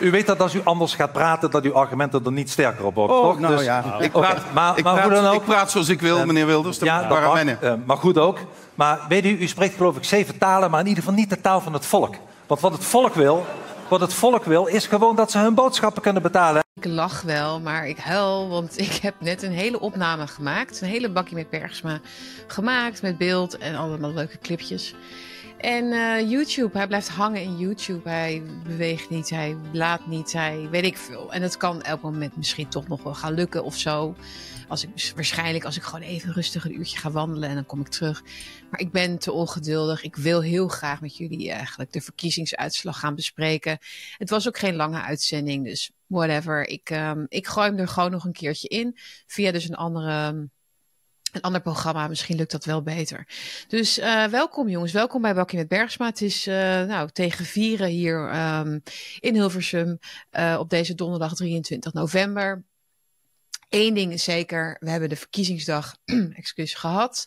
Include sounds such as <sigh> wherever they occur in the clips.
U weet dat als u anders gaat praten, dat uw argumenten er niet sterker op worden, Oh, toch? nou Dus- ja. Ik praat, maar, ik, maar praat, hoe dan ook. ik praat zoals ik wil, meneer Wilders. Ja, dat mag, eh, maar goed ook. Maar weet u, u spreekt geloof ik zeven talen, maar in ieder geval niet de taal van het volk. Want wat het volk wil, wat het volk wil, is gewoon dat ze hun boodschappen kunnen betalen. Ik lach wel, maar ik huil, want ik heb net een hele opname gemaakt. Een hele bakje met Bergsma gemaakt, met beeld en allemaal leuke clipjes. En eh, YouTube, hij blijft hangen in YouTube. Hij beweegt niet, hij laat niet, hij weet ik veel. En dat kan elk moment misschien toch nog wel gaan lukken of zo. Als ik, waarschijnlijk als ik gewoon even rustig een uurtje ga wandelen en dan kom ik terug. Maar ik ben te ongeduldig. Ik wil heel graag met jullie eigenlijk de verkiezingsuitslag gaan bespreken. Het was ook geen lange uitzending, dus whatever. Ik, ehm, ik gooi hem er gewoon nog een keertje in. Via dus een andere een ander programma. Misschien lukt dat wel beter. Dus uh, welkom jongens, welkom bij Bakkie met Bergsma. Het is uh, nou, tegen vieren hier um, in Hilversum uh, op deze donderdag 23 november. Eén ding is zeker, we hebben de verkiezingsdag <clears throat> excuus, gehad.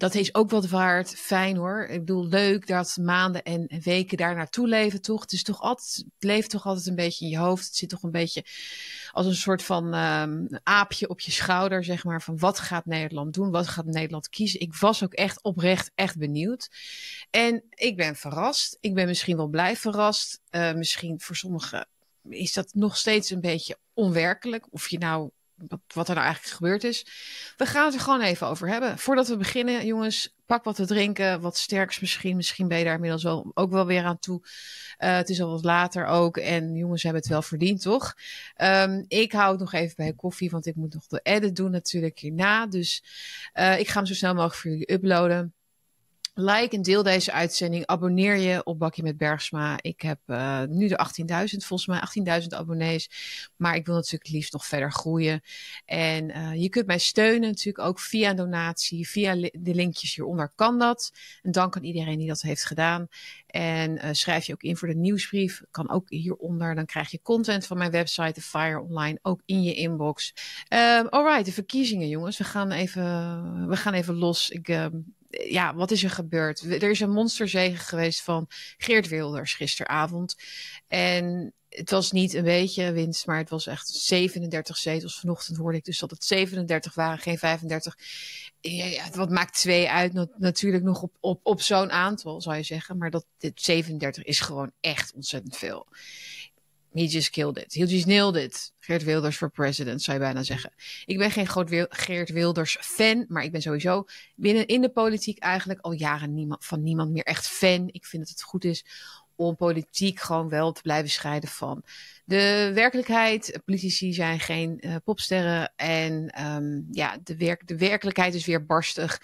Dat is ook wat waard. Fijn hoor. Ik bedoel, leuk dat maanden en weken daar naartoe leven, toch? Het is toch altijd, het leeft toch altijd een beetje in je hoofd. Het zit toch een beetje als een soort van um, aapje op je schouder, zeg maar. Van wat gaat Nederland doen? Wat gaat Nederland kiezen? Ik was ook echt oprecht, echt benieuwd. En ik ben verrast. Ik ben misschien wel blij verrast. Uh, misschien voor sommigen is dat nog steeds een beetje onwerkelijk. Of je nou wat, wat er nou eigenlijk gebeurd is. We gaan het er gewoon even over hebben. Voordat we beginnen, jongens, pak wat te drinken, wat sterks misschien. Misschien ben je daar inmiddels wel, ook wel weer aan toe. Uh, het is al wat later ook. En jongens hebben het wel verdiend, toch? Um, ik hou het nog even bij koffie, want ik moet nog de edit doen natuurlijk hierna. Dus uh, ik ga hem zo snel mogelijk voor jullie uploaden. Like en deel deze uitzending. Abonneer je op Bakje met Bergsma. Ik heb uh, nu de 18.000, volgens mij 18.000 abonnees. Maar ik wil natuurlijk liefst nog verder groeien. En uh, je kunt mij steunen natuurlijk ook via donatie. Via de linkjes hieronder kan dat. En dank aan iedereen die dat heeft gedaan. En uh, schrijf je ook in voor de nieuwsbrief. Kan ook hieronder. Dan krijg je content van mijn website, de Fire Online, ook in je inbox. Um, alright, de verkiezingen jongens. We gaan even, we gaan even los. Ik... Ja, wat is er gebeurd? Er is een monsterzege geweest van Geert Wilders gisteravond. En het was niet een beetje winst, maar het was echt 37 zetels. Vanochtend hoorde ik dus dat het 37 waren, geen 35. Ja, ja, wat maakt twee uit? Natuurlijk nog op, op, op zo'n aantal, zou je zeggen. Maar dat dit 37 is gewoon echt ontzettend veel. He just killed it. He just nailed it. Geert Wilders voor president, zou je bijna zeggen. Ik ben geen groot Geert Wilders fan, maar ik ben sowieso binnen in de politiek eigenlijk al jaren niemand, van niemand meer echt fan. Ik vind dat het goed is om politiek gewoon wel te blijven scheiden van de werkelijkheid. Politici zijn geen uh, popsterren en um, ja, de, werk de werkelijkheid is weer barstig.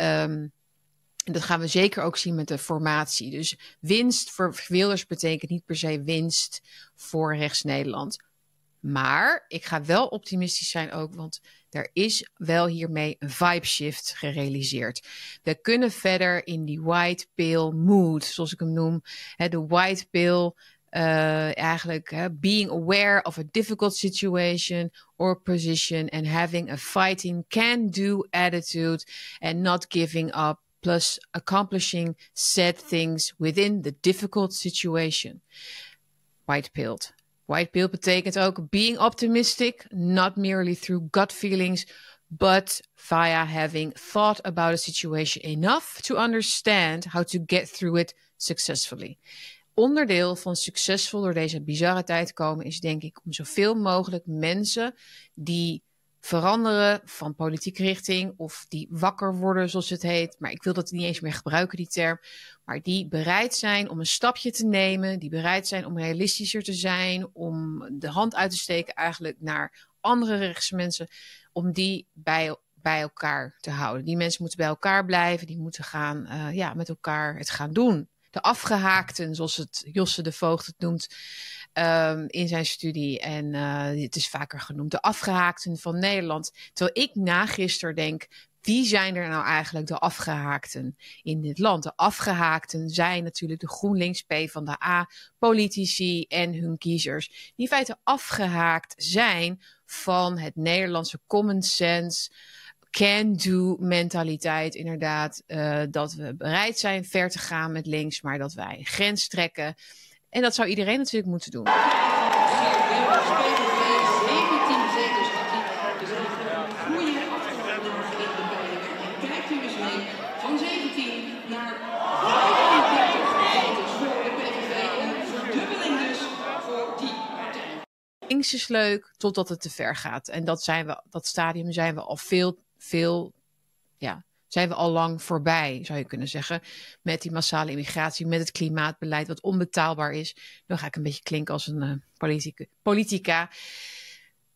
Um, en dat gaan we zeker ook zien met de formatie. Dus winst voor Wilders betekent niet per se winst voor rechts-Nederland. Maar ik ga wel optimistisch zijn ook, want er is wel hiermee een vibe shift gerealiseerd. We kunnen verder in die white pill mood, zoals ik hem noem. De white pill, uh, eigenlijk uh, being aware of a difficult situation or position and having a fighting can-do attitude and not giving up plus accomplishing said things within the difficult situation. White pilled. White pill betekent ook being optimistic, not merely through gut feelings, but via having thought about a situation enough to understand how to get through it successfully. Onderdeel van succesvol door deze bizarre tijd komen is denk ik om zoveel mogelijk mensen die veranderen van politieke richting of die wakker worden, zoals het heet. Maar ik wil dat niet eens meer gebruiken, die term. Maar die bereid zijn om een stapje te nemen, die bereid zijn om realistischer te zijn, om de hand uit te steken eigenlijk naar andere rechtse mensen, om die bij, bij elkaar te houden. Die mensen moeten bij elkaar blijven, die moeten gaan, uh, ja, met elkaar het gaan doen. De afgehaakten, zoals het Josse de Voogd het noemt, um, in zijn studie. En uh, het is vaker genoemd de afgehaakten van Nederland. Terwijl ik na gisteren denk, wie zijn er nou eigenlijk de afgehaakten in dit land? De afgehaakten zijn natuurlijk de GroenLinks P van de A, politici en hun kiezers. Die in feite afgehaakt zijn van het Nederlandse common sense, can-do mentaliteit. Inderdaad, uh, dat we bereid zijn ver te gaan met links, maar dat wij grens trekken. En dat zou iedereen natuurlijk moeten doen. links is leuk totdat het te ver gaat. En dat, zijn we, dat stadium zijn we al veel, veel, ja, zijn we al lang voorbij, zou je kunnen zeggen. Met die massale immigratie, met het klimaatbeleid wat onbetaalbaar is. Dan ga ik een beetje klinken als een uh, politica.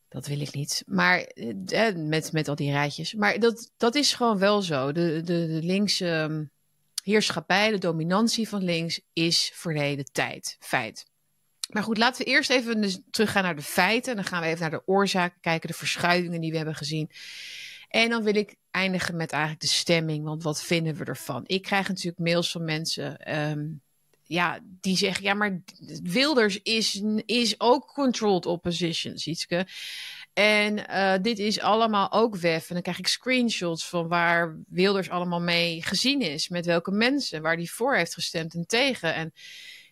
Dat wil ik niet. Maar eh, met, met al die rijtjes. Maar dat, dat is gewoon wel zo. De, de, de linkse ehm, heerschappij, de dominantie van links is verleden tijd. Feit. Maar goed, laten we eerst even dus teruggaan naar de feiten. Dan gaan we even naar de oorzaken kijken, de verschuivingen die we hebben gezien. En dan wil ik eindigen met eigenlijk de stemming. Want wat vinden we ervan? Ik krijg natuurlijk mails van mensen. Um, ja, die zeggen: ja, maar Wilders is, is ook controlled opposition, Sietske. En uh, dit is allemaal ook WEF. En dan krijg ik screenshots van waar Wilders allemaal mee gezien is. Met welke mensen, waar die voor heeft gestemd en tegen. En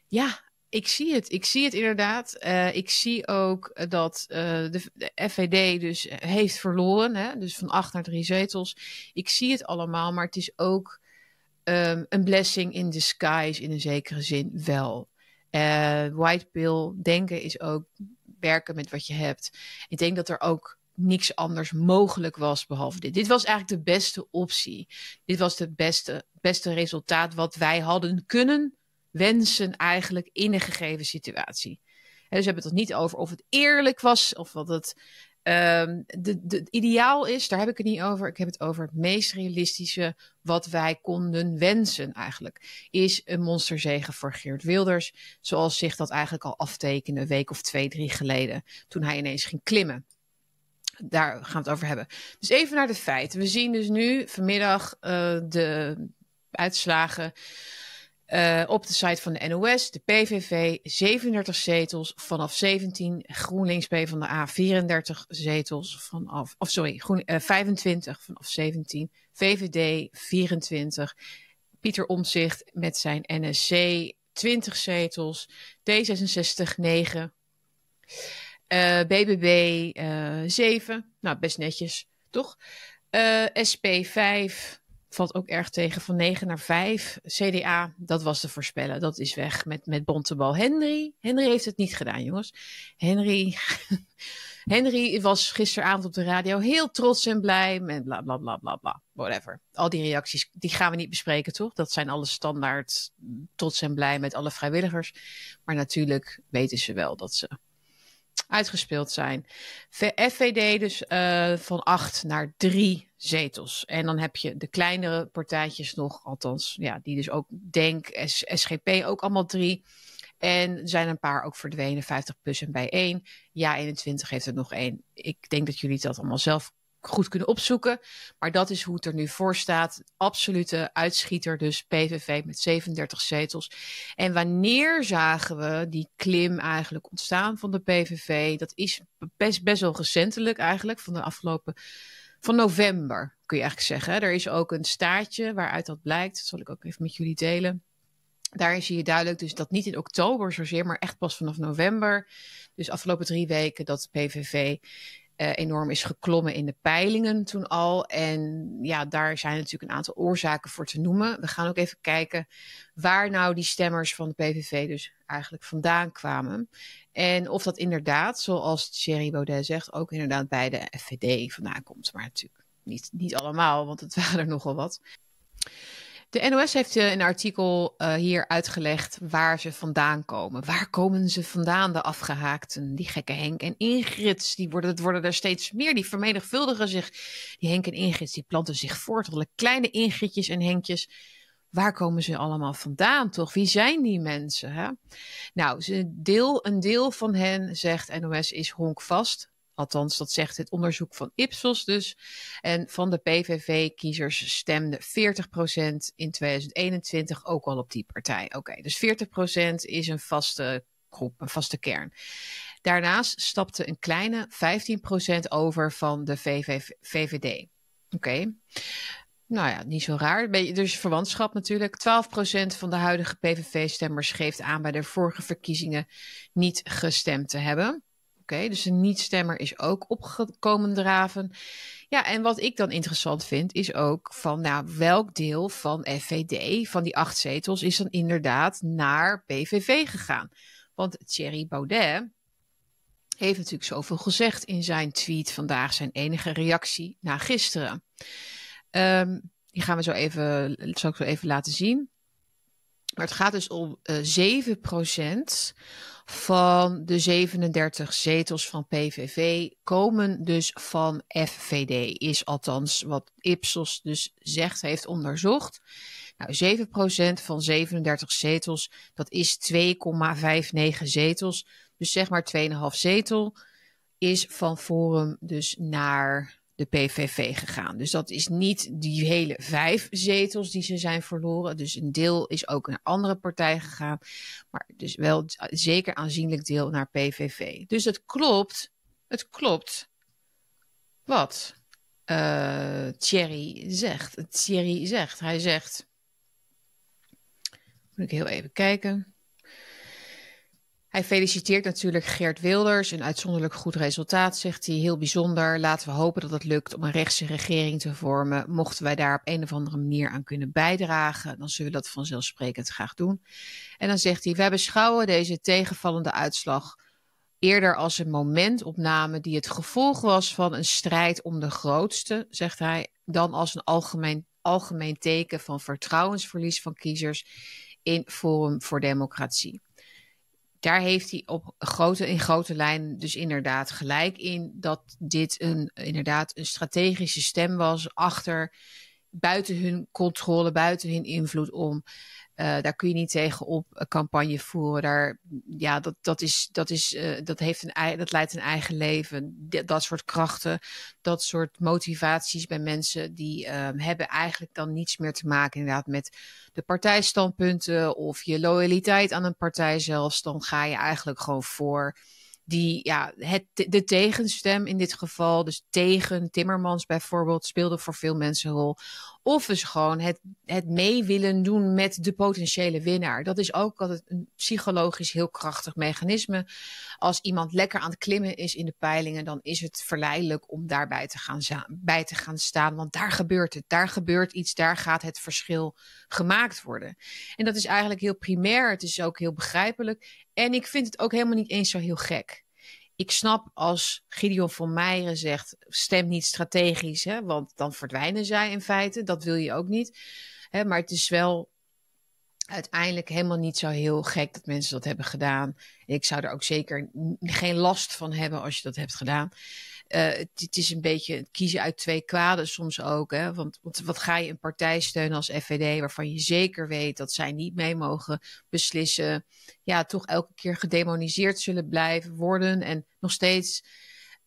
ja, ik zie het. Ik zie het inderdaad. Uh, ik zie ook dat uh, de, FVD dus heeft verloren. Hè? Dus van acht naar drie zetels. Ik zie het allemaal, maar het is ook um, een blessing in disguise in een zekere zin wel. Uh, white pill denken is ook werken met wat je hebt. Ik denk dat er ook niks anders mogelijk was behalve dit. Dit was eigenlijk de beste optie. Dit was het beste, beste resultaat wat wij hadden kunnen wensen eigenlijk in een gegeven situatie. Dus we hebben het niet over of het eerlijk was of wat het um, de, de, ideaal is. Daar heb ik het niet over. Ik heb het over het meest realistische wat wij konden wensen eigenlijk. Is een monsterzegen voor Geert Wilders. Zoals zich dat eigenlijk al aftekende een week of twee, drie geleden. Toen hij ineens ging klimmen. Daar gaan we het over hebben. Dus even naar de feiten. We zien dus nu vanmiddag uh, de uitslagen uh, op de site van de NOS, de PVV 37 zetels vanaf 17, GroenLinks P van de A 34 zetels vanaf, of sorry, Groen, uh, 25 vanaf 17, VVD 24, Pieter Omzicht met zijn NSC 20 zetels, D66 9, uh, BBB 7, nou best netjes, toch? SP 5, valt ook erg tegen van 9 naar 5. CDA, dat was te voorspellen. Dat is weg met, met Bontebal. Henry, Henry heeft het niet gedaan, jongens. Henry, <laughs> Henry was gisteravond op de radio heel trots en blij. Met bla bla bla bla. Whatever. Al die reacties, die gaan we niet bespreken, toch? Dat zijn alle standaard trots en blij met alle vrijwilligers. Maar natuurlijk weten ze wel dat ze uitgespeeld zijn. FVD dus uh, van 8 naar 3 zetels. En dan heb je de kleinere partijtjes nog, althans, ja, die dus ook Denk, SGP ook allemaal 3. En zijn een paar ook verdwenen, 50 plus en bij 1. Ja, 21 heeft er nog één. Ik denk dat jullie dat allemaal zelf goed kunnen opzoeken. Maar dat is hoe het er nu voor staat. Absolute uitschieter, dus PVV met 37 zetels. En wanneer zagen we die klim eigenlijk ontstaan van de PVV? Dat is best, best wel recentelijk eigenlijk, van de afgelopen. Van november kun je eigenlijk zeggen. Er is ook een staartje waaruit dat blijkt. Dat zal ik ook even met jullie delen. Daar zie je duidelijk dus dat niet in oktober zozeer, maar echt pas vanaf november. Dus afgelopen drie weken dat PVV uh, enorm is geklommen in de peilingen toen al. En ja, daar zijn natuurlijk een aantal oorzaken voor te noemen. We gaan ook even kijken waar nou die stemmers van de PVV dus eigenlijk vandaan kwamen. En of dat inderdaad, zoals Thierry Baudet zegt, ook inderdaad bij de FVD vandaan komt. Maar natuurlijk niet, niet allemaal, want het <laughs> waren er nogal wat. De NOS heeft een artikel uh, hier uitgelegd waar ze vandaan komen. Waar komen ze vandaan, de afgehaakten? Die gekke Henk en Ingrid, die worden, het worden er steeds meer. Die vermenigvuldigen zich. Die Henk en Ingrid, die planten zich voort. Alle kleine Ingridjes en Henkjes. Waar komen ze allemaal vandaan, toch? Wie zijn die mensen? Hè? Nou, ze deel, een deel van hen, zegt NOS, is honkvast. Althans, dat zegt het onderzoek van Ipsos dus. En van de PVV-kiezers stemde 40% in 2021 ook al op die partij. Oké, dus 40% is een vaste groep, een vaste kern. Daarnaast stapte een kleine 15% over van de VVD. Oké. Nou ja, niet zo raar. Dus verwantschap natuurlijk. 12% van de huidige PVV-stemmers geeft aan bij de vorige verkiezingen niet gestemd te hebben. Dus een niet-stemmer is ook opgekomen draven. Ja, en wat ik dan interessant vind, is ook van nou, welk deel van FVD, van die acht zetels, is dan inderdaad naar PVV gegaan? Want Thierry Baudet heeft natuurlijk zoveel gezegd in zijn tweet vandaag, zijn enige reactie na gisteren. Um, die gaan we zo even, zal ik zo even laten zien. Maar het gaat dus om uh, eh, 7% van de 37 zetels van PVV komen dus van FVD. Is althans wat Ipsos dus zegt, heeft onderzocht. Nou, 7% van 37 zetels, dat is 2,59 zetels. Dus zeg maar 2,5 zetel is van Forum dus naar de PVV gegaan. Dus dat is niet die hele vijf zetels die ze zijn verloren. Dus een deel is ook naar andere partijen gegaan. Maar dus wel zeker aanzienlijk deel naar PVV. Dus het klopt. Het klopt. Wat uh, Thierry zegt. Thierry zegt. Hij zegt. Moet ik heel even kijken. Hij feliciteert natuurlijk Geert Wilders. Een uitzonderlijk goed resultaat, zegt hij. Heel bijzonder. Laten we hopen dat het lukt om een rechtse regering te vormen. Mochten wij daar op een of andere manier aan kunnen bijdragen, dan zullen we dat vanzelfsprekend graag doen. En dan zegt hij: Wij beschouwen deze tegenvallende uitslag eerder als een momentopname die het gevolg was van een strijd om de grootste, zegt hij, dan als een algemeen, algemeen teken van vertrouwensverlies van kiezers in Forum voor Democratie daar heeft hij op grote, in grote lijnen dus inderdaad gelijk in dat dit een, inderdaad een strategische stem was achter buiten hun controle, buiten hun invloed om. Uh, daar kun je niet tegen op een campagne voeren. Daar, ja, dat, dat, is, dat, is, uh, dat, heeft een, dat leidt een eigen leven. dat soort krachten, dat soort motivaties bij mensen, die uh, hebben eigenlijk dan niets meer te maken inderdaad met de partijstandpunten of je loyaliteit aan een partij zelfs. Dan ga je eigenlijk gewoon voor die, ja, het, de tegenstem in dit geval, dus tegen Timmermans bijvoorbeeld, speelde voor veel mensen een rol. Of dus gewoon het, het mee willen doen met de potentiële winnaar. Dat is ook altijd een psychologisch heel krachtig mechanisme. Als iemand lekker aan het klimmen is in de peilingen, dan is het verleidelijk om daarbij te gaan, bij te gaan staan. Want daar gebeurt het, daar gebeurt iets, daar gaat het verschil gemaakt worden. En dat is eigenlijk heel primair, het is ook heel begrijpelijk. En ik vind het ook helemaal niet eens zo heel gek ik snap als Gideon van Meijeren zegt: stem niet strategisch, hè, want dan verdwijnen zij in feite. Dat wil je ook niet. Hè, maar het is wel uiteindelijk helemaal niet zo heel gek dat mensen dat hebben gedaan. ik zou er ook zeker geen last van hebben als je dat hebt gedaan. Uh, het, is een beetje kiezen uit twee kwaden soms ook. Hè? Want, wat ga je een partij steunen als FVD, waarvan je zeker weet dat zij niet mee mogen beslissen. Ja, toch elke keer gedemoniseerd zullen blijven worden. En nog steeds,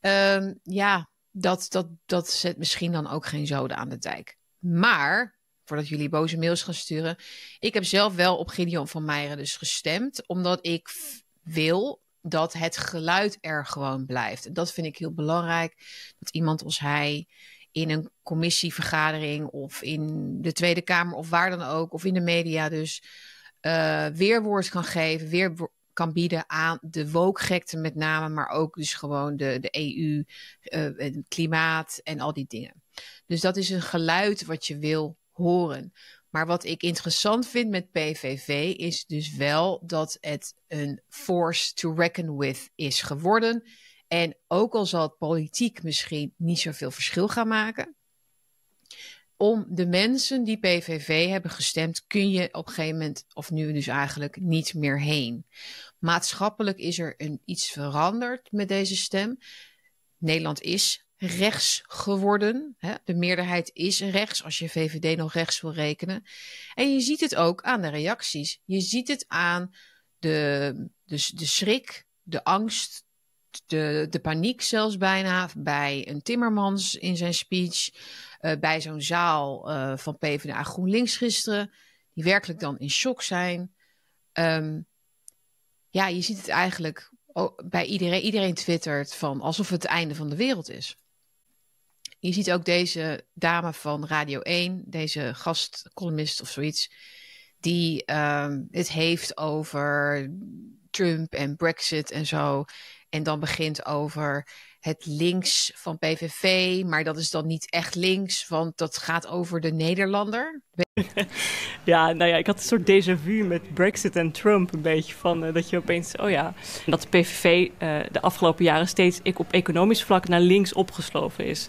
um, ja, dat, dat, dat zet misschien dan ook geen zoden aan de dijk. Maar voordat jullie boze mails gaan sturen. Ik heb zelf wel op Gideon van Meijeren dus gestemd, omdat ik wil dat het geluid er gewoon blijft. En dat vind ik heel belangrijk. Dat iemand als hij in een commissievergadering of in de Tweede Kamer of waar dan ook, of in de media dus, uh, weerwoord kan geven, weer kan bieden aan de wookgekte met name, maar ook dus gewoon de, de EU, uh, het klimaat en al die dingen. Dus dat is een geluid wat je wil horen. Maar wat ik interessant vind met PVV is dus wel dat het een force to reckon with is geworden. En ook al zal het politiek misschien niet zoveel verschil gaan maken. Om de mensen die PVV hebben gestemd, kun je op een gegeven moment, of nu dus eigenlijk, niet meer heen. Maatschappelijk is er een, iets veranderd met deze stem. Nederland is rechts geworden. Hè? De meerderheid is rechts, als je VVD nog rechts wil rekenen. En je ziet het ook aan de reacties. Je ziet het aan de, de, de schrik, de angst, de, de paniek zelfs bijna bij een Timmermans in zijn speech. Uh, bij zo'n zaal uh, van PvdA GroenLinks gisteren. Die werkelijk dan in shock zijn. Um, ja, je ziet het eigenlijk bij iedereen. Iedereen twittert van alsof het het einde van de wereld is. Je ziet ook deze dame van Radio 1, deze gastcolumnist of zoiets, die um, het heeft over Trump en Brexit en zo. En dan begint over het links van PVV, maar dat is dan niet echt links, want dat gaat over de Nederlander. <laughs> Ja, nou ja, ik had een soort déjà vu met Brexit en Trump een beetje van uh, dat je opeens, oh ja, dat PVV uh, de afgelopen jaren steeds op economisch vlak naar links opgesloven is.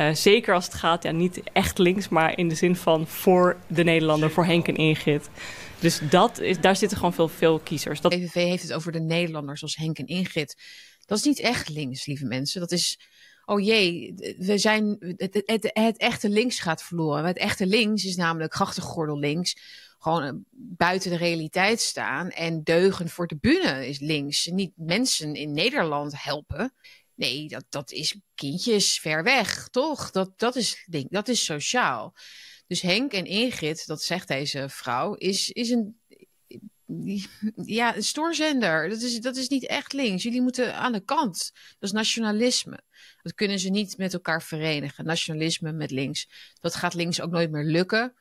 Uh, zeker als het gaat, ja, niet echt links, maar in de zin van voor de Nederlander, voor Henk en Ingrid. Dus dat is, daar zitten gewoon veel, veel kiezers. Dat... PVV heeft het over de Nederlanders zoals Henk en Ingrid. Dat is niet echt links, lieve mensen. Dat is, oh jee, we zijn, het, echte links gaat verloren. Het echte links is namelijk grachtengordel links. Gewoon uh, buiten de realiteit staan en deugen voor de bühne is links. Niet mensen in Nederland helpen. Nee, dat, dat is kindjes ver weg, toch? Dat, dat, is, dat is sociaal. Dus Henk en Ingrid, dat zegt deze vrouw, is, is een, ja, een stoorzender. Dat is, dat is niet echt links. Jullie moeten aan de kant. Dat is nationalisme. Dat kunnen ze niet met elkaar verenigen. Nationalisme met links. Dat gaat links ook nooit meer lukken.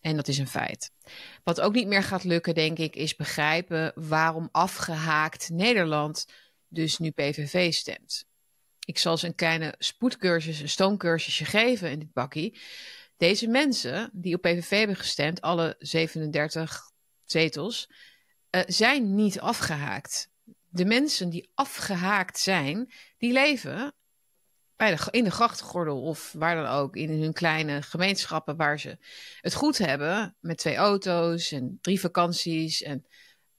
En dat is een feit. Wat ook niet meer gaat lukken, denk ik, is begrijpen waarom afgehaakt Nederland dus nu PVV stemt. Ik zal ze een kleine spoedcursus, een stoomcursusje geven in dit bakkie. Deze mensen die op PVV hebben gestemd, alle 37 zetels, uh, zijn niet afgehaakt. De mensen die afgehaakt zijn, die leven bij de, in de grachtengordel of waar dan ook, in hun kleine gemeenschappen waar ze het goed hebben, met twee auto's en drie vakanties en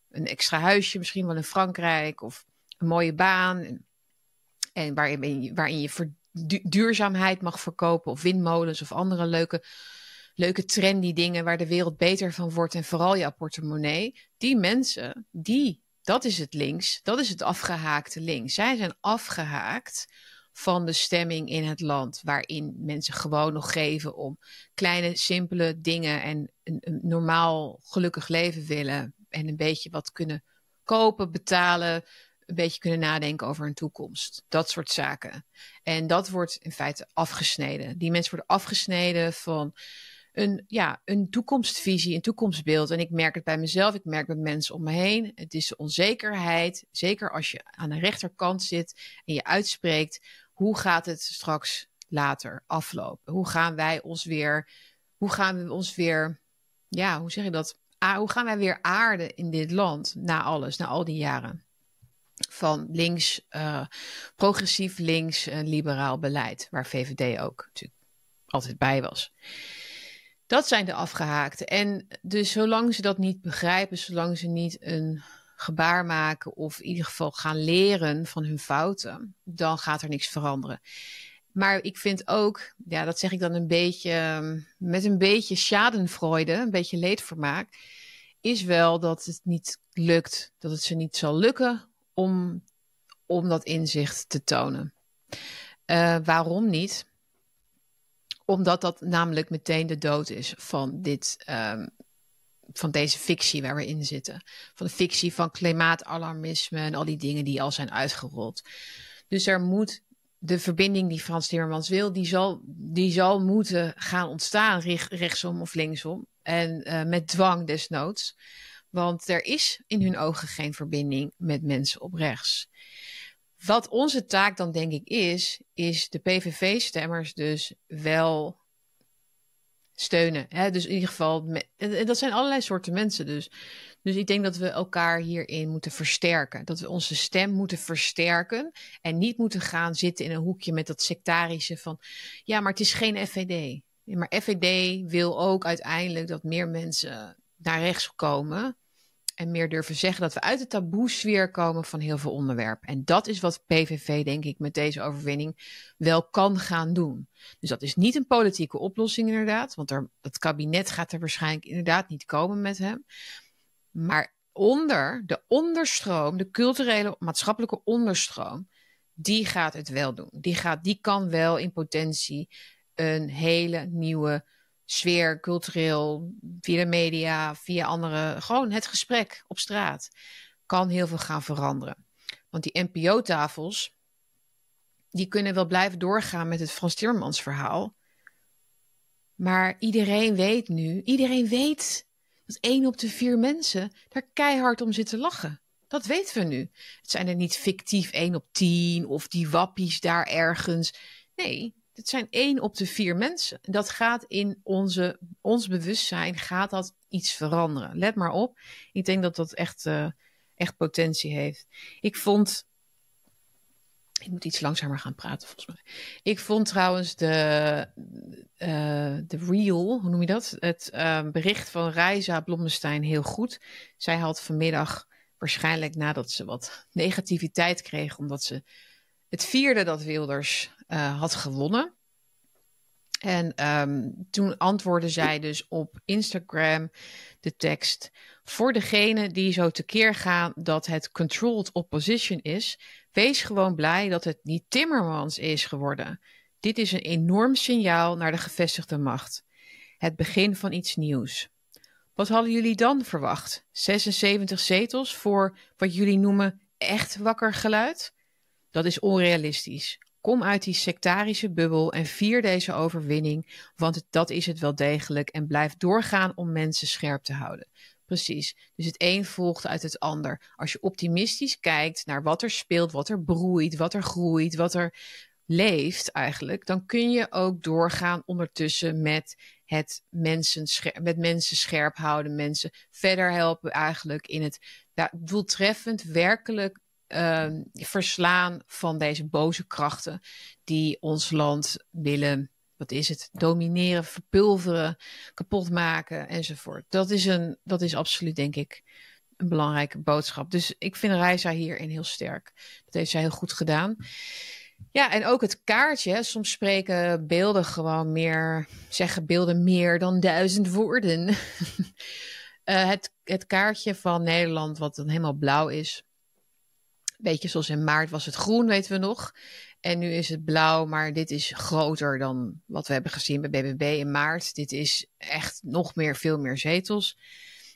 een extra huisje, misschien wel in Frankrijk of een mooie baan. En, waarin, je, waarin je duurzaamheid mag verkopen of windmolens of andere leuke, leuke trendy dingen waar de wereld beter van wordt en vooral jouw portemonnee. Die mensen, die, dat is het links, dat is het afgehaakte links. Zij zijn afgehaakt van de stemming in het land, waarin mensen gewoon nog geven om kleine, simpele dingen en een, een normaal, gelukkig leven willen en een beetje wat kunnen kopen, betalen, een beetje kunnen nadenken over een toekomst. Dat soort zaken. En dat wordt in feite afgesneden. Die mensen worden afgesneden van een, ja, een toekomstvisie, een toekomstbeeld. En ik merk het bij mezelf, ik merk het bij mensen om me heen. Het is onzekerheid, zeker als je aan de rechterkant zit en je uitspreekt, hoe gaat het straks later aflopen? Hoe gaan wij ons weer, hoe gaan we ons weer, ja, hoe zeg je dat? hoe gaan wij weer aarden in dit land na alles, na al die jaren? Van links, uh, progressief links, uh, liberaal beleid, waar VVD ook natuurlijk altijd bij was. Dat zijn de afgehaakten. En dus zolang ze dat niet begrijpen, zolang ze niet een gebaar maken of in ieder geval gaan leren van hun fouten, dan gaat er niks veranderen. Maar ik vind ook, ja, dat zeg ik dan een beetje met een beetje schadenfreude, een beetje leedvermaak, is wel dat het niet lukt, dat het ze niet zal lukken om, om dat inzicht te tonen. Uh, waarom niet? Omdat dat namelijk meteen de dood is van, dit, um, van deze fictie waar we in zitten. Van de fictie van klimaatalarmisme en al die dingen die al zijn uitgerold. Dus er moet de verbinding die Frans Timmermans wil, die zal, die zal moeten gaan ontstaan, rechtsom of linksom. En uh, met dwang desnoods. Want er is in hun ogen geen verbinding met mensen op rechts. Wat onze taak dan denk ik is, is de PVV-stemmers dus wel steunen. Hè? Dus in ieder geval, dat zijn allerlei soorten mensen dus. Dus ik denk dat we elkaar hierin moeten versterken. Dat we onze stem moeten versterken. En niet moeten gaan zitten in een hoekje met dat sectarische van... ja, maar het is geen FVD. Maar FVD wil ook uiteindelijk dat meer mensen naar rechts komen en meer durven zeggen dat we uit de taboe-sfeer komen van heel veel onderwerpen. En dat is wat PVV, denk ik, met deze overwinning wel kan gaan doen. Dus dat is niet een politieke oplossing, inderdaad, want er, het kabinet gaat er waarschijnlijk inderdaad niet komen met hem. Maar onder, de onderstroom, de culturele, maatschappelijke onderstroom, die gaat het wel doen. Die, gaat, die kan wel in potentie een hele nieuwe sfeer, cultureel, via de media, via andere, gewoon het gesprek op straat, kan heel veel gaan veranderen. Want die NPO-tafels, die kunnen wel blijven doorgaan met het Frans Timmermans verhaal. Maar iedereen weet nu, iedereen weet dat één op de vier mensen daar keihard om zitten lachen. Dat weten we nu. Het zijn er niet fictief één op tien of die wappies daar ergens. Nee, het zijn één op de vier mensen. Dat gaat in onze, ons bewustzijn gaat dat iets veranderen. Let maar op. Ik denk dat dat echt, uh, echt potentie heeft. Ik vond ik moet iets langzamer gaan praten, volgens mij. Ik vond trouwens de, uh, de reel, hoe noem je dat? Het uh, bericht van Reiza Blommestein heel goed. Zij had vanmiddag, waarschijnlijk nadat ze wat negativiteit kreeg, omdat ze het vierde dat Wilders uh, had gewonnen. En um, toen antwoordde zij dus op Instagram de tekst. Voor degene die zo tekeer gaan dat het controlled opposition is, wees gewoon blij dat het niet Timmermans is geworden. Dit is een enorm signaal naar de gevestigde macht. Het begin van iets nieuws. Wat hadden jullie dan verwacht? 76 zetels voor wat jullie noemen echt wakker geluid? Dat is onrealistisch. Kom uit die sectarische bubbel en vier deze overwinning, want dat is het wel degelijk en blijf doorgaan om mensen scherp te houden. Precies. Dus het een volgt uit het ander. Als je optimistisch kijkt naar wat er speelt, wat er broeit, wat er groeit, wat er leeft eigenlijk, dan kun je ook doorgaan ondertussen met het mensen, met mensen scherp houden, mensen verder helpen eigenlijk in het doeltreffend werkelijk uh, verslaan van deze boze krachten die ons land willen wat is het, domineren, verpulveren, kapot maken enzovoort. Dat is, een, dat is absoluut, denk ik, een belangrijke boodschap. Dus ik vind Reisa hierin heel sterk. Dat heeft zij heel goed gedaan. Ja, en ook het kaartje. Soms spreken beelden gewoon meer, zeggen beelden meer dan duizend woorden. uh, <laughs> het, het kaartje van Nederland, wat dan helemaal blauw is. Beetje zoals in maart was het groen, weten we nog. En nu is het blauw, maar dit is groter dan wat we hebben gezien bij BBB in maart. Dit is echt nog meer, veel meer zetels.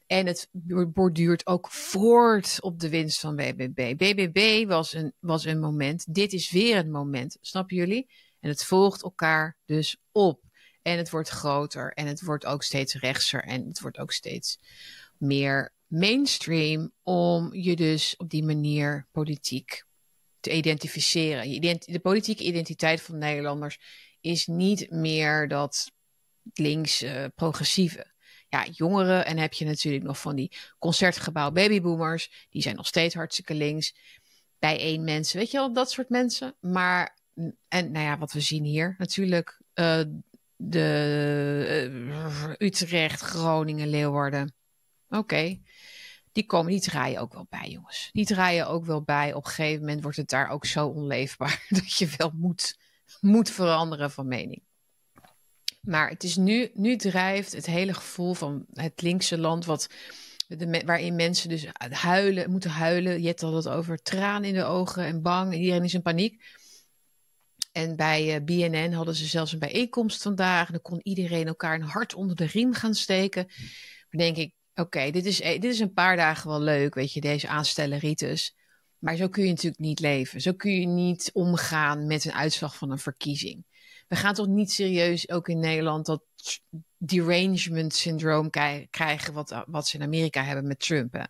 En het borduurt ook voort op de winst van BBB. BBB was een, was een moment. Dit is weer een moment. Snappen jullie? En het volgt elkaar dus op. En het wordt groter. En het wordt ook steeds rechtser. En het wordt ook steeds meer mainstream. Om je dus op die manier politiek te identificeren. De politieke identiteit van Nederlanders is niet meer dat links progressieve. Ja, jongeren en heb je natuurlijk nog van die concertgebouw babyboomers. Die zijn nog steeds hartstikke links. Bij één mensen, weet je wel, dat soort mensen. Maar, en nou ja, wat we zien hier natuurlijk. Uh, de uh, Utrecht, Groningen, Leeuwarden. Oké. Die komen, die draaien ook wel bij, jongens. Die draaien ook wel bij. Op een gegeven moment wordt het daar ook zo onleefbaar <laughs> dat je wel moet, moet veranderen van mening. Maar het is nu, nu drijft het hele gevoel van het linkse land, wat, de, waarin mensen dus huilen, moeten huilen. Je al dat over tranen in de ogen en bang. En iedereen is in paniek. En bij uh, BNN hadden ze zelfs een bijeenkomst vandaag. Dan kon iedereen elkaar een hart onder de riem gaan steken. Dan denk ik, Oké, dit, is, eh, dit is een paar dagen wel leuk, weet je, deze aanstelleritis. Maar zo kun je natuurlijk niet leven. Zo kun je niet omgaan met een uitslag van een verkiezing. We gaan toch niet serieus, ook in Nederland, dat derangement syndroom krijgen wat, wat ze in Amerika hebben met Trump.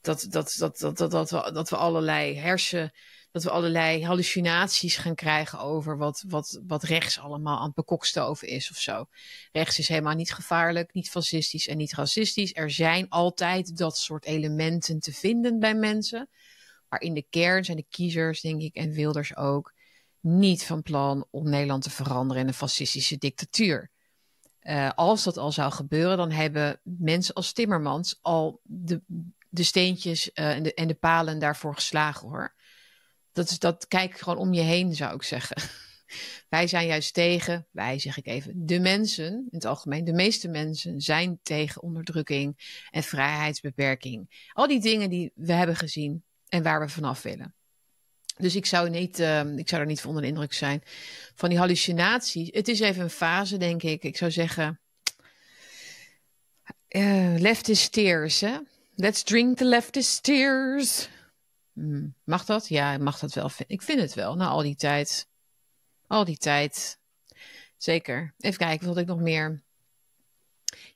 Dat, dat, dat, dat, dat, dat, we, dat we allerlei hersen dat we allerlei hallucinaties gaan krijgen over wat, wat, wat rechts allemaal aan het bekokstoven is of zo. Rechts is helemaal niet gevaarlijk, niet fascistisch en niet racistisch. Er zijn altijd dat soort elementen te vinden bij mensen. Maar in de kern zijn de kiezers, denk ik, en Wilders ook, niet van plan om Nederland te veranderen in een fascistische dictatuur. Uh, als dat al zou gebeuren, dan hebben mensen als Timmermans al de, de steentjes uh, en, de, en de palen daarvoor geslagen hoor. Dat is dat, kijk gewoon om je heen, zou ik zeggen. <laughs> wij zijn juist tegen, wij zeg ik even, de mensen, in het algemeen, de meeste mensen zijn tegen onderdrukking en vrijheidsbeperking. Al die dingen die we hebben gezien en waar we vanaf willen. Dus ik zou, niet, uh, ik zou er niet van onder de indruk zijn van die hallucinatie. Het is even een fase, denk ik. Ik zou zeggen, uh, leftist tears, hè? Let's drink the leftist tears. Hmm, mag dat? Ja, mag dat wel. Ik vind het wel, na al die tijd. Al die tijd. Zeker. Even kijken, wat ik nog meer...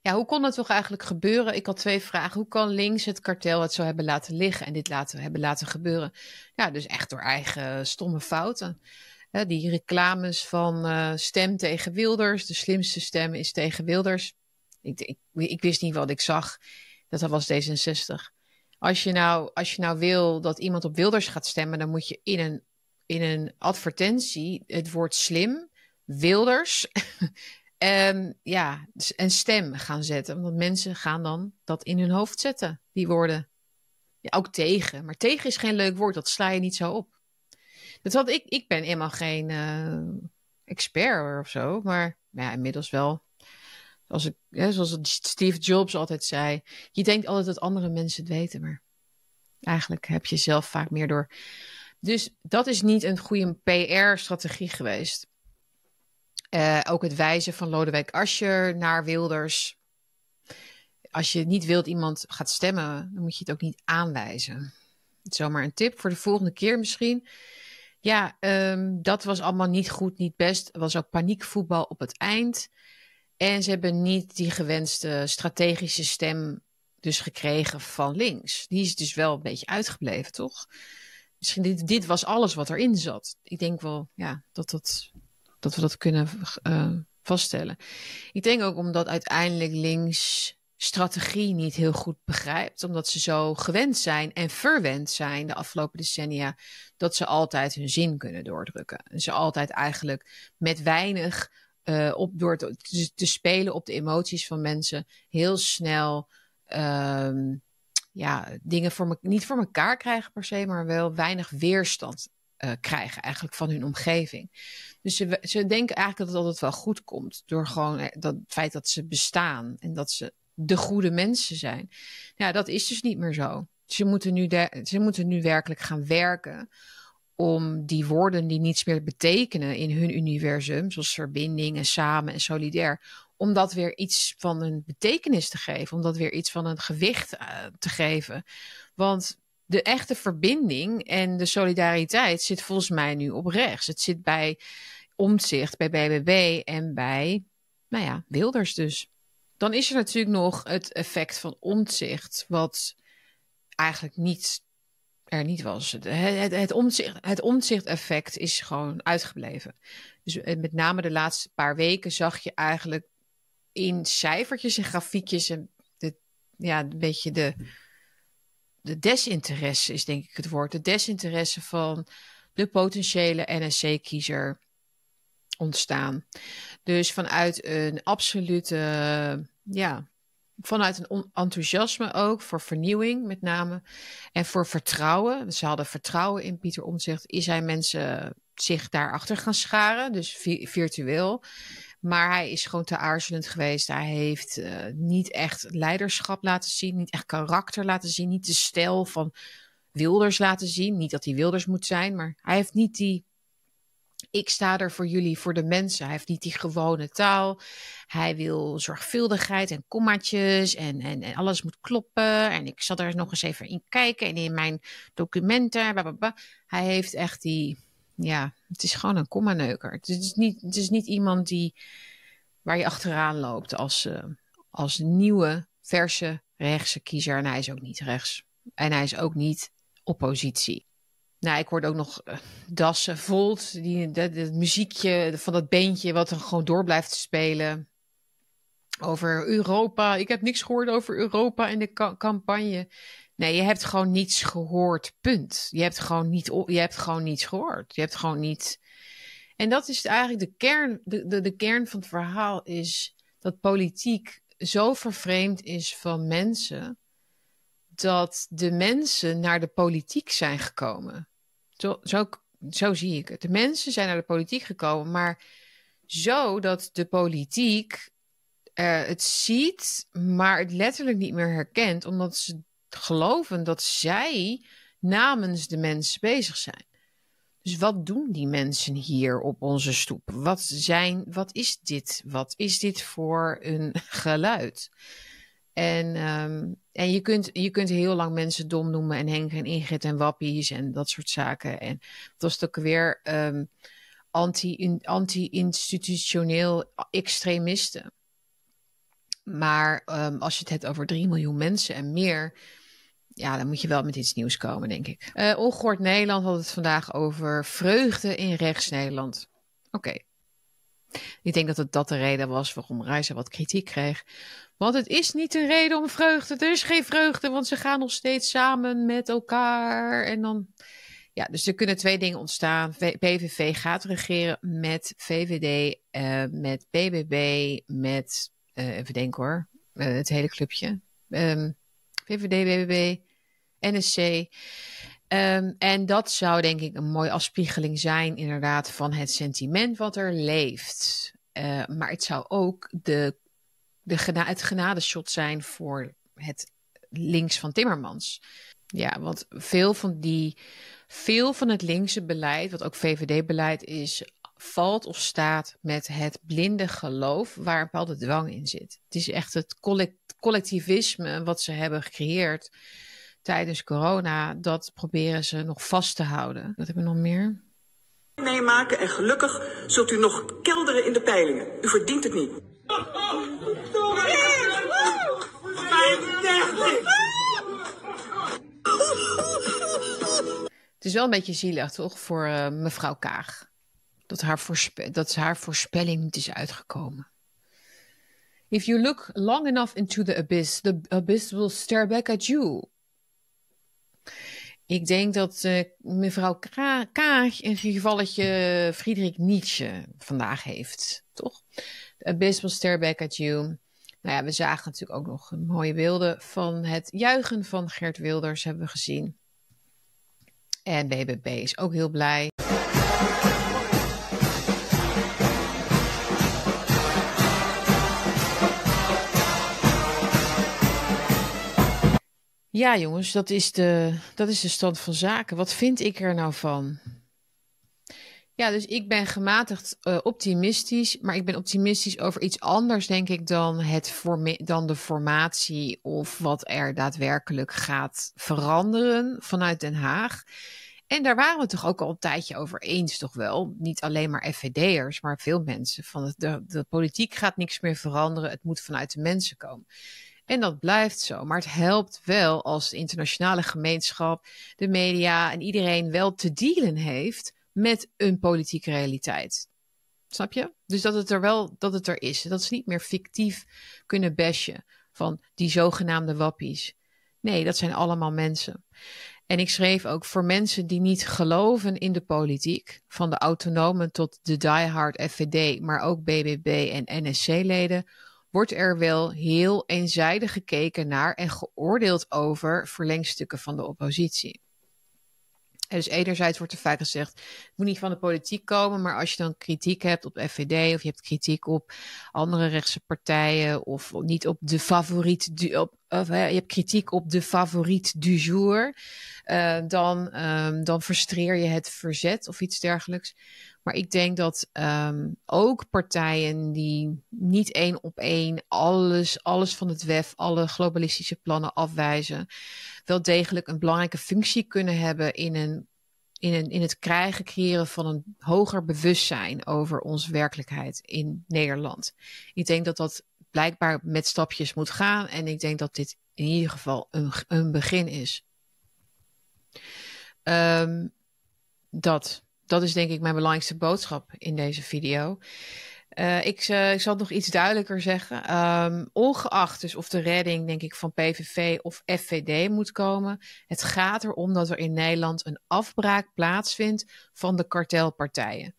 Ja, hoe kon dat toch eigenlijk gebeuren? Ik had twee vragen. Hoe kan links het kartel het zo hebben laten liggen en dit laten, hebben laten gebeuren? Ja, dus echt door eigen stomme fouten. die reclames van uh, stem tegen Wilders. De slimste stem is tegen Wilders. Ik, ik, ik wist niet wat ik zag. Dat was D66. Als je, nou, als je nou wil dat iemand op Wilders gaat stemmen, dan moet je in een, in een advertentie het woord slim, Wilders um, <laughs> ja, een stem gaan zetten. Want mensen gaan dan dat in hun hoofd zetten, die woorden. Ook tegen. Maar tegen is geen leuk woord, dat sla je niet zo op. Dat had ik, ik ben helemaal geen uh, expert of zo, maar ja, inmiddels wel. Zoals, ik, hè, zoals Steve Jobs altijd zei, je denkt altijd dat andere mensen het weten, maar eigenlijk heb je zelf vaak meer door. Dus dat is niet een goede PR-strategie geweest. Uh, ook het wijzen van Lodewijk Asscher naar Wilders. Als je niet wilt iemand gaat stemmen, dan moet je het ook niet aanwijzen. Zomaar een tip voor de volgende keer misschien. Ja, um, dat was allemaal niet goed, niet best. Er was ook paniekvoetbal op het eind. En ze hebben niet die gewenste strategische stem dus gekregen van links. Die is dus wel een beetje uitgebleven, toch? Misschien dit, dit was alles wat erin zat. Ik denk wel ja, dat, dat, dat we dat kunnen uh, vaststellen. Ik denk ook omdat uiteindelijk links strategie niet heel goed begrijpt. Omdat ze zo gewend zijn en verwend zijn de afgelopen decennia. Dat ze altijd hun zin kunnen doordrukken. En ze altijd eigenlijk met weinig uh, op, door te, te, spelen op de emoties van mensen heel snel um, ja, dingen voor me, niet voor elkaar krijgen per se, maar wel weinig weerstand uh, krijgen eigenlijk van hun omgeving. Dus ze, ze denken eigenlijk dat het altijd wel goed komt door gewoon eh, dat feit dat ze bestaan en dat ze de goede mensen zijn. Ja, dat is dus niet meer zo. Ze moeten nu, ze moeten nu werkelijk gaan werken om die woorden die niets meer betekenen in hun universum, zoals verbinding en samen en solidair, om dat weer iets van een betekenis te geven, om dat weer iets van een gewicht uh, te geven. Want de echte verbinding en de solidariteit zit volgens mij nu op rechts. Het zit bij Omtzigt, bij BBB en bij, nou ja, Wilders dus. Dan is er natuurlijk nog het effect van Omtzigt, wat eigenlijk niet er niet was. Het, het, het, omzicht, het omzicht-effect is gewoon uitgebleven. Dus eh, met name de laatste paar weken zag je eigenlijk in cijfertjes en grafiekjes en de, ja, een beetje de, de desinteresse is denk ik het woord. De desinteresse van de potentiële NSC-kiezer ontstaan. Dus vanuit een absolute ja, vanuit een enthousiasme ook voor vernieuwing met name en voor vertrouwen. Ze hadden vertrouwen in Pieter Omtzigt. Is hij mensen zich daarachter gaan scharen, dus virtueel. Maar hij is gewoon te aarzelend geweest. Hij heeft uh, niet echt leiderschap laten zien, niet echt karakter laten zien, niet de stijl van Wilders laten zien. Niet dat hij Wilders moet zijn, maar hij heeft niet die ik sta er voor jullie, voor de mensen. Hij heeft niet die gewone taal. Hij wil zorgvuldigheid en kommaatjes en, en, en alles moet kloppen. En ik zat er nog eens even in kijken en in mijn documenten. Blablabla. Hij heeft echt die, ja, het is gewoon een kommaneuker. Het is niet, het is niet iemand die, waar je achteraan loopt als, uh, als nieuwe, verse rechtse kiezer. En hij is ook niet rechts. En hij is ook niet oppositie. Nou, ik hoorde ook nog uh, Dassen, Volt, die, muziekje van dat beentje wat dan gewoon door blijft spelen. Over Europa. Ik heb niks gehoord over Europa in de campagne. Nee, je hebt gewoon niets gehoord, punt. Je hebt gewoon, niet, je hebt gewoon niets gehoord. Je hebt gewoon niet... En dat is eigenlijk de kern, de, de, de kern van het verhaal is dat politiek zo vervreemd is van mensen dat de mensen naar de politiek zijn gekomen. Zo, zo zie ik het. De mensen zijn naar de politiek gekomen, maar zo dat de politiek uh, het ziet, maar het letterlijk niet meer herkent, omdat ze geloven dat zij namens de mensen bezig zijn. Dus wat doen die mensen hier op onze stoep? Wat, zijn, wat is dit? Wat is dit voor een <laughs> geluid? En, um, en je, kunt, je kunt heel lang mensen dom noemen en Henk en Ingrid en Wappies en dat soort zaken. En dat was ook weer um, anti-institutioneel extremisten. Maar um, als je het hebt over 3 miljoen mensen en meer, ja, dan moet je wel met iets nieuws komen, denk ik. Uh, Ongehoord Nederland had het vandaag over vreugde in rechts-Nederland. Oké. Ik denk dat het dat de reden was waarom Reizen wat kritiek kreeg. Want het is niet een reden om vreugde. Er is geen vreugde, want ze gaan nog steeds samen met elkaar. En dan. Ja, dus er kunnen twee dingen ontstaan. PVV gaat regeren met VVD, uh, met BBB, met. Uh, even denken hoor. Uh, het hele clubje. Um, VVD, BBB, NSC. Um, en dat zou denk ik een mooie afspiegeling zijn, inderdaad, van het sentiment wat er leeft. Uh, maar het zou ook de, de het genadeshot zijn voor het links van Timmermans. Ja, want veel van die, veel van het linkse beleid, wat ook VVD-beleid is, valt of staat met het blinde geloof waar een bepaalde dwang in zit. Het is echt het collectivisme wat ze hebben gecreëerd tijdens corona, dat proberen ze nog vast te houden. Wat hebben we nog meer? Meemaken en gelukkig zult u nog kelderen in de peilingen. U verdient het niet. Het is wel een beetje zielig, toch, voor uh, mevrouw Kaag. Dat haar, dat haar voorspelling niet is uitgekomen. If you look long enough into the abyss, the abyss will stare back at you. Ik denk dat uh, mevrouw Kaag een gevalletje Friedrich Nietzsche vandaag heeft, toch? Abyss will stare back at you. Nou ja, we zagen natuurlijk ook nog mooie beelden van het juichen van Gert Wilders, hebben we gezien. En BBB is ook heel blij. Ja, jongens, dat is, de, dat is de stand van zaken. Wat vind ik er nou van? Ja, dus ik ben gematigd uh, optimistisch, maar ik ben optimistisch over iets anders, denk ik, dan, het dan de formatie of wat er daadwerkelijk gaat veranderen vanuit Den Haag. En daar waren we toch ook al een tijdje over eens, toch wel? Niet alleen maar FVD'ers, maar veel mensen. Van de, de politiek gaat niks meer veranderen, het moet vanuit de mensen komen. En dat blijft zo. Maar het helpt wel als de internationale gemeenschap, de media en iedereen wel te dealen heeft met een politieke realiteit. Snap je? Dus dat het er wel dat het er is. Dat ze niet meer fictief kunnen bashen van die zogenaamde wappies. Nee, dat zijn allemaal mensen. En ik schreef ook voor mensen die niet geloven in de politiek, van de autonomen tot de diehard FVD, maar ook BBB en NSC-leden, wordt er wel heel eenzijdig gekeken naar en geoordeeld over verlengstukken van de oppositie. dus enerzijds wordt er vaak gezegd, het moet niet van de politiek komen, maar als je dan kritiek hebt op FVD of je hebt kritiek op andere rechtse partijen of niet op de favoriet, op, of, je hebt kritiek op de favoriet du jour, uh, dan, um, dan frustreer je het verzet of iets dergelijks. Maar ik denk dat um, ook partijen die niet één op één alles, alles van het WEF, alle globalistische plannen afwijzen, wel degelijk een belangrijke functie kunnen hebben in, een, in, een, in het krijgen, creëren van een hoger bewustzijn over onze werkelijkheid in Nederland. Ik denk dat dat blijkbaar met stapjes moet gaan en ik denk dat dit in ieder geval een, een begin is. Um, dat dat is denk ik mijn belangrijkste boodschap in deze video. Uh, ik, uh, ik, zal nog iets duidelijker zeggen. Um, ongeacht dus of de redding, denk ik, van PVV of FVD moet komen. Het gaat erom dat er in Nederland een afbraak plaatsvindt van de kartelpartijen.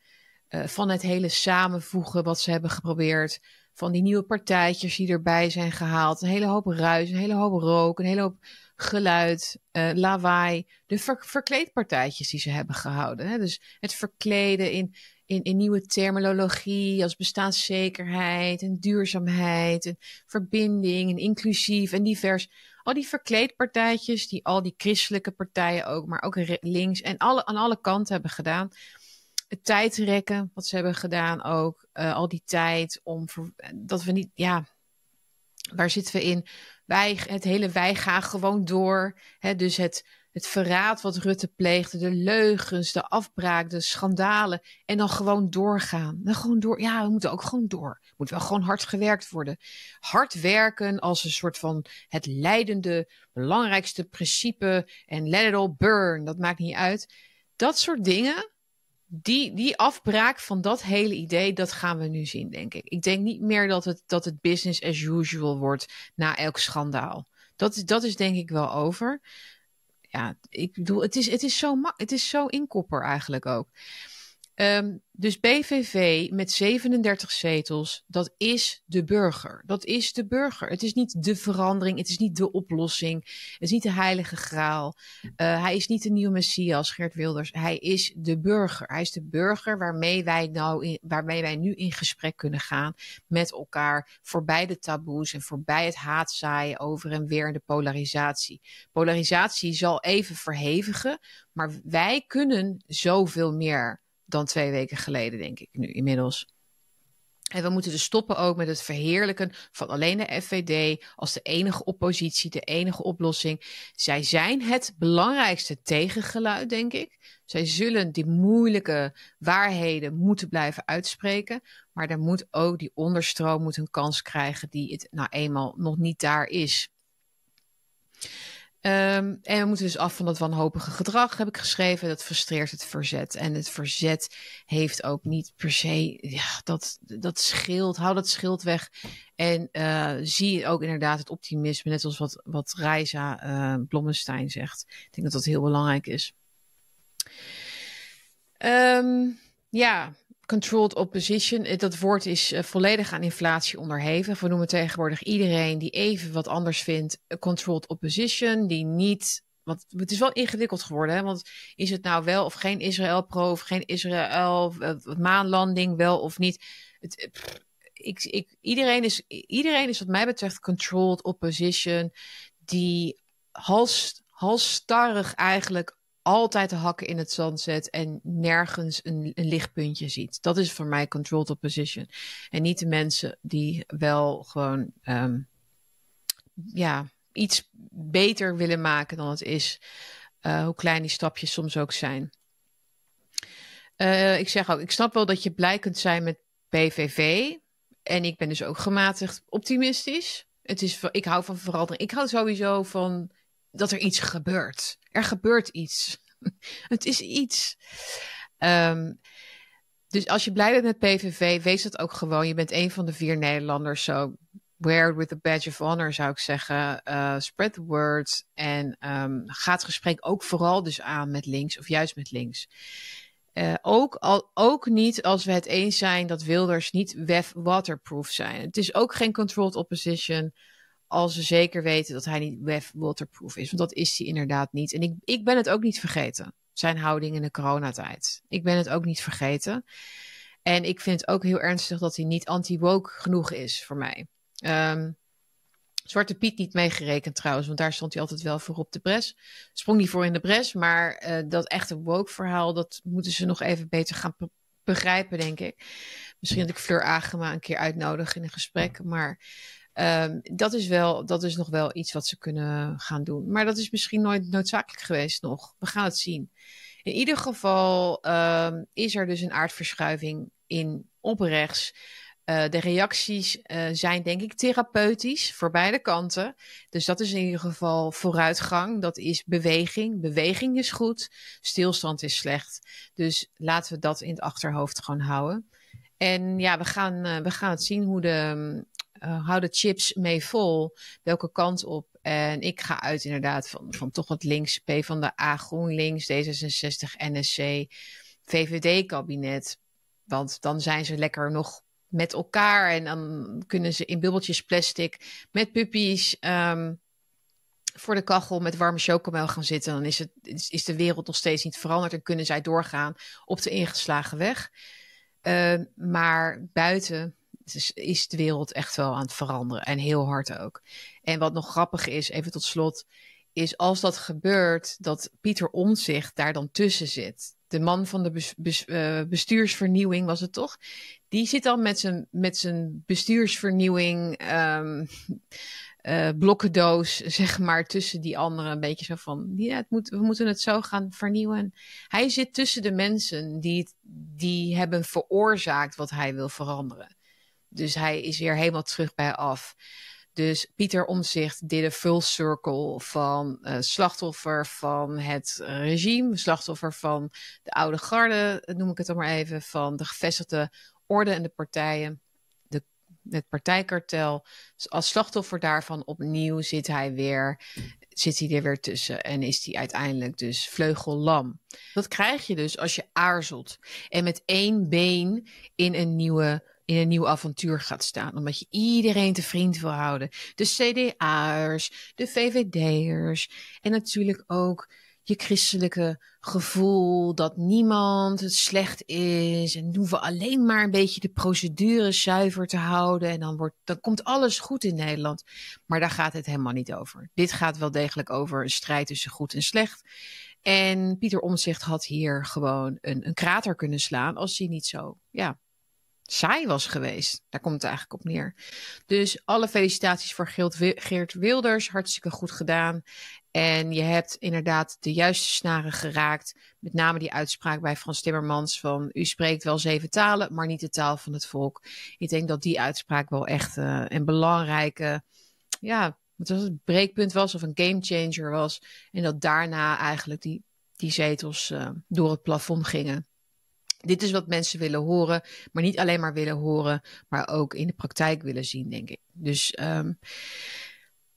Uh, van het hele samenvoegen wat ze hebben geprobeerd van die nieuwe partijtjes die erbij zijn gehaald. Een hele hoop ruis, een hele hoop rook, een hele hoop geluid, uh, lawaai. De ver verkleedpartijtjes die ze hebben gehouden. Hè? Dus het verkleden in, in, in nieuwe terminologie als bestaanszekerheid en duurzaamheid en verbinding en inclusief en divers. Al die verkleedpartijtjes die al die christelijke partijen ook, maar ook links en alle, aan alle kanten hebben gedaan. Het tijdrekken, wat ze hebben gedaan ook. Uh, al die tijd om dat we niet, ja, waar zitten we in? Wij, het hele wij gaan gewoon door. Hè? Dus het, het verraad wat Rutte pleegde, de leugens, de afbraak, de schandalen. En dan gewoon doorgaan. Dan gewoon door. Ja, we moeten ook gewoon door. Moet wel gewoon hard gewerkt worden. Hard werken als een soort van het leidende, belangrijkste principe. En let it all burn. Dat maakt niet uit. Dat soort dingen die, die afbraak van dat hele idee, dat gaan we nu zien, denk ik. Ik denk niet meer dat het, dat het business as usual wordt na elk schandaal. Dat, dat is denk ik wel over. Ja, ik bedoel, het is, het is, zo, het is zo inkopper eigenlijk ook. Um, dus BVV met 37 zetels, dat is de burger. Dat is de burger. Het is niet de verandering, het is niet de oplossing, het is niet de heilige graal. Uh, hij is niet de nieuwe messias, Geert Wilders. Hij is de burger. Hij is de burger waarmee wij, nou waarmee wij nu in gesprek kunnen gaan met elkaar. Voorbij de taboes en voorbij het haatzaaien over en weer in de polarisatie. Polarisatie zal even verhevigen, maar wij kunnen zoveel meer dan twee weken geleden, denk ik nu inmiddels. En we moeten dus stoppen ook met het verheerlijken van alleen de FVD als de enige oppositie, de enige oplossing. Zij zijn het belangrijkste tegengeluid, denk ik. Zij zullen die moeilijke waarheden moeten blijven uitspreken. Maar dan moet ook die onderstroom moet een kans krijgen die het nou eenmaal nog niet daar is. Um, en we moeten dus af van dat wanhopige gedrag, heb ik geschreven. Dat frustreert het verzet. En het verzet heeft ook niet per se ja, dat, dat schild. Hou dat schild weg. En uh, zie ook inderdaad het optimisme, net als wat, wat Reisa uh, Blommestein zegt. Ik denk dat dat heel belangrijk is. Um, ja, controlled opposition, eh, dat woord is uh, volledig aan inflatie onderhevig. We noemen tegenwoordig iedereen die even wat anders vindt, controlled opposition, die niet. Want het is wel ingewikkeld geworden, hè? want is het nou wel of geen Israël-pro of geen Israël, uh, maanlanding wel of niet? Het, ik, ik, iedereen, is, iedereen is wat mij betreft controlled opposition, die hals, halstarrig eigenlijk altijd de hakken in het zand zet en nergens een, een, lichtpuntje ziet. Dat is voor mij controlled opposition. En niet de mensen die wel gewoon um, ja, iets beter willen maken dan het is. Uh, hoe klein die stapjes soms ook zijn. Uh, ik zeg ook, ik snap wel dat je blij kunt zijn met PVV. En ik ben dus ook gematigd optimistisch. Het is, ik hou van verandering. Ik hou sowieso van dat er iets gebeurt. Er gebeurt iets. <laughs> het is iets. Um, dus als je blij bent met PVV, wees dat ook gewoon. Je bent een van de vier Nederlanders. Zo wear it with a badge of honor, zou ik zeggen. Uh, spread the word. En um, ga het gesprek ook vooral dus aan met links, of juist met links. Uh, ook, al, ook niet als we het eens zijn dat Wilders niet WEF waterproof zijn. Het is ook geen controlled opposition als ze zeker weten dat hij niet waterproof is. Want dat is hij inderdaad niet. En ik, ik ben het ook niet vergeten. Zijn houding in de coronatijd. Ik ben het ook niet vergeten. En ik vind het ook heel ernstig dat hij niet anti-woke genoeg is voor mij. Um, Zwarte Piet niet meegerekend trouwens, want daar stond hij altijd wel voor op de bres. Sprong hij voor in de bres, maar uh, dat echte woke verhaal, dat moeten ze nog even beter gaan begrijpen, denk ik. Misschien dat ik Fleur Agema een keer uitnodig in een gesprek, maar Um, dat, is wel, dat is nog wel iets wat ze kunnen gaan doen. Maar dat is misschien nooit noodzakelijk geweest nog. We gaan het zien. In ieder geval um, is er dus een aardverschuiving in op rechts. Uh, de reacties uh, zijn denk ik therapeutisch voor beide kanten. Dus dat is in ieder geval vooruitgang. Dat is beweging. Beweging is goed. Stilstand is slecht. Dus laten we dat in het achterhoofd gewoon houden. En ja, we gaan, uh, we gaan het zien hoe de, uh, hou de chips mee vol? Welke kant op? En ik ga uit inderdaad van, van toch wat links, P van de A, GroenLinks, D66, NSC, VVD-kabinet. Want dan zijn ze lekker nog met elkaar. En dan kunnen ze in bubbeltjes plastic met puppies ehm, voor de kachel met warme chocomel gaan zitten. Dan is, het, is de wereld nog steeds niet veranderd en kunnen zij doorgaan op de ingeslagen weg. Ehm, maar buiten is, is de wereld echt wel aan het veranderen en heel hard ook. En wat nog grappig is, even tot slot, is als dat gebeurt, dat Pieter Omtzigt daar dan tussen zit. De man van de eh, bestuursvernieuwing was het toch? Die zit dan met zijn, met zijn bestuursvernieuwing um, uh, blokkendoos, zeg maar, tussen die anderen. Een beetje zo van, ja, het we moeten het zo gaan vernieuwen. Hij zit tussen de mensen die, die hebben veroorzaakt wat hij wil veranderen. Dus hij is weer helemaal terug bij af. Dus Pieter Omzicht deed een full circle van uh, slachtoffer van het regime, slachtoffer van de oude garde, noem ik het dan maar even, van de gevestigde orde en de partijen, de, het partijkartel. Dus als slachtoffer daarvan opnieuw zit hij weer, zit hij er weer tussen en is hij uiteindelijk dus vleugellam. Dat krijg je dus als je aarzelt en met één been in een nieuwe in een nieuw avontuur gaat staan. Omdat je iedereen te vriend wil houden. De CDA'ers, de VVD'ers en natuurlijk ook je christelijke gevoel dat niemand het slecht is. En hoeven alleen maar een beetje de procedure zuiver te houden. En dan, wordt, dan komt alles goed in Nederland. Maar daar gaat het helemaal niet over. Dit gaat wel degelijk over een strijd tussen goed en slecht. En Pieter Omzicht had hier gewoon een, een krater kunnen slaan als hij niet zo ja, saai was geweest. Daar komt het eigenlijk op neer. Dus alle felicitaties voor Geert Wilders. Hartstikke goed gedaan. En je hebt inderdaad de juiste snaren geraakt. Met name die uitspraak bij Frans Timmermans van... u spreekt wel zeven talen, maar niet de taal van het volk. Ik denk dat die uitspraak wel echt uh, een belangrijke... ja, wat was het, breekpunt was of een gamechanger was. En dat daarna eigenlijk die, die zetels uh, door het plafond gingen. Dit is wat mensen willen horen, maar niet alleen maar willen horen, maar ook in de praktijk willen zien, denk ik. Dus um,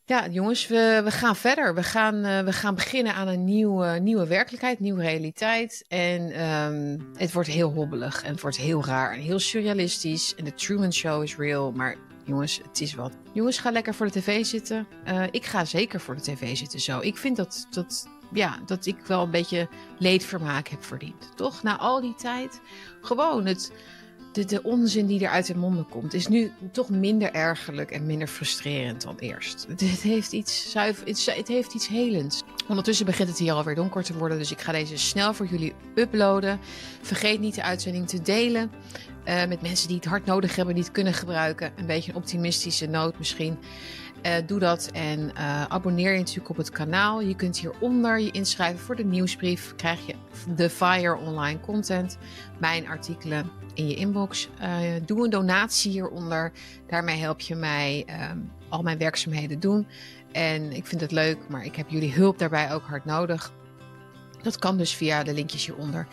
ja, jongens, we, we gaan verder. We gaan, uh, we gaan beginnen aan een nieuwe, nieuwe werkelijkheid, nieuwe realiteit. En um, het wordt heel hobbelig en het wordt heel raar en heel surrealistisch. En de Truman Show is real, maar jongens, het is wat. Jongens, ga lekker voor de tv zitten. Uh, ik ga zeker voor de tv zitten zo. Ik vind dat, dat ja, dat ik wel een beetje leedvermaak heb verdiend. Toch? Na al die tijd. Gewoon het, de, de onzin die er uit de monden komt, is nu toch minder ergerlijk en minder frustrerend dan eerst. Het, heeft iets zuiver, het, heeft iets helends. Ondertussen begint het hier alweer donker te worden, dus ik ga deze snel voor jullie uploaden. Vergeet niet de uitzending te delen. Uh, met mensen die het hard nodig hebben, die het kunnen gebruiken. Een beetje een optimistische noot misschien. Uh, doe dat en uh, abonneer je natuurlijk op het kanaal. Je kunt hieronder je inschrijven voor de nieuwsbrief. Krijg je de Fire online content, mijn artikelen in je inbox. Uh, doe een donatie hieronder. Daarmee help je mij um, al mijn werkzaamheden doen. En ik vind het leuk, maar ik heb jullie hulp daarbij ook hard nodig. Dat kan dus via de linkjes hieronder.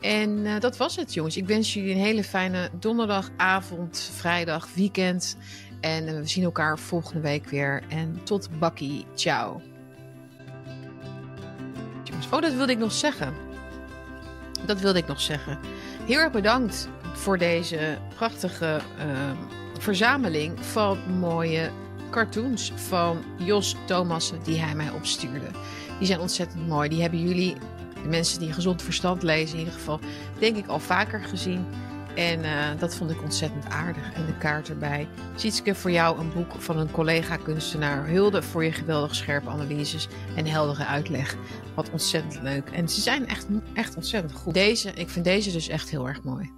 En dat was het, jongens. Ik wens jullie een hele fijne donderdagavond, vrijdag, weekend. En we zien elkaar volgende week weer. En tot bakkie. Ciao. Oh, dat wilde ik nog zeggen. Dat wilde ik nog zeggen. Heel erg bedankt voor deze prachtige uh, verzameling van mooie cartoons van Jos Thomassen die hij mij opstuurde. Die zijn ontzettend mooi. Die hebben jullie, de mensen die gezond verstand lezen, in ieder geval, denk ik al vaker gezien. En uh, dat vond ik ontzettend aardig. En de kaart erbij. Sietske, voor jou een boek van een collega-kunstenaar. Hulde voor je geweldig scherpe analyses en heldere uitleg. Wat ontzettend leuk. En ze zijn echt, echt ontzettend goed. Deze, ik vind deze dus echt heel erg mooi.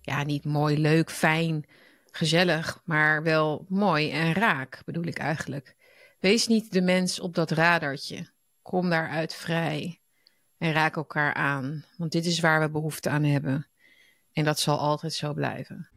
Ja, niet mooi, leuk, fijn, gezellig, maar wel mooi en raak, bedoel ik eigenlijk. Wees niet de mens op dat radartje. Kom daaruit vrij en raak elkaar aan, want dit is waar we behoefte aan hebben. En dat zal altijd zo blijven.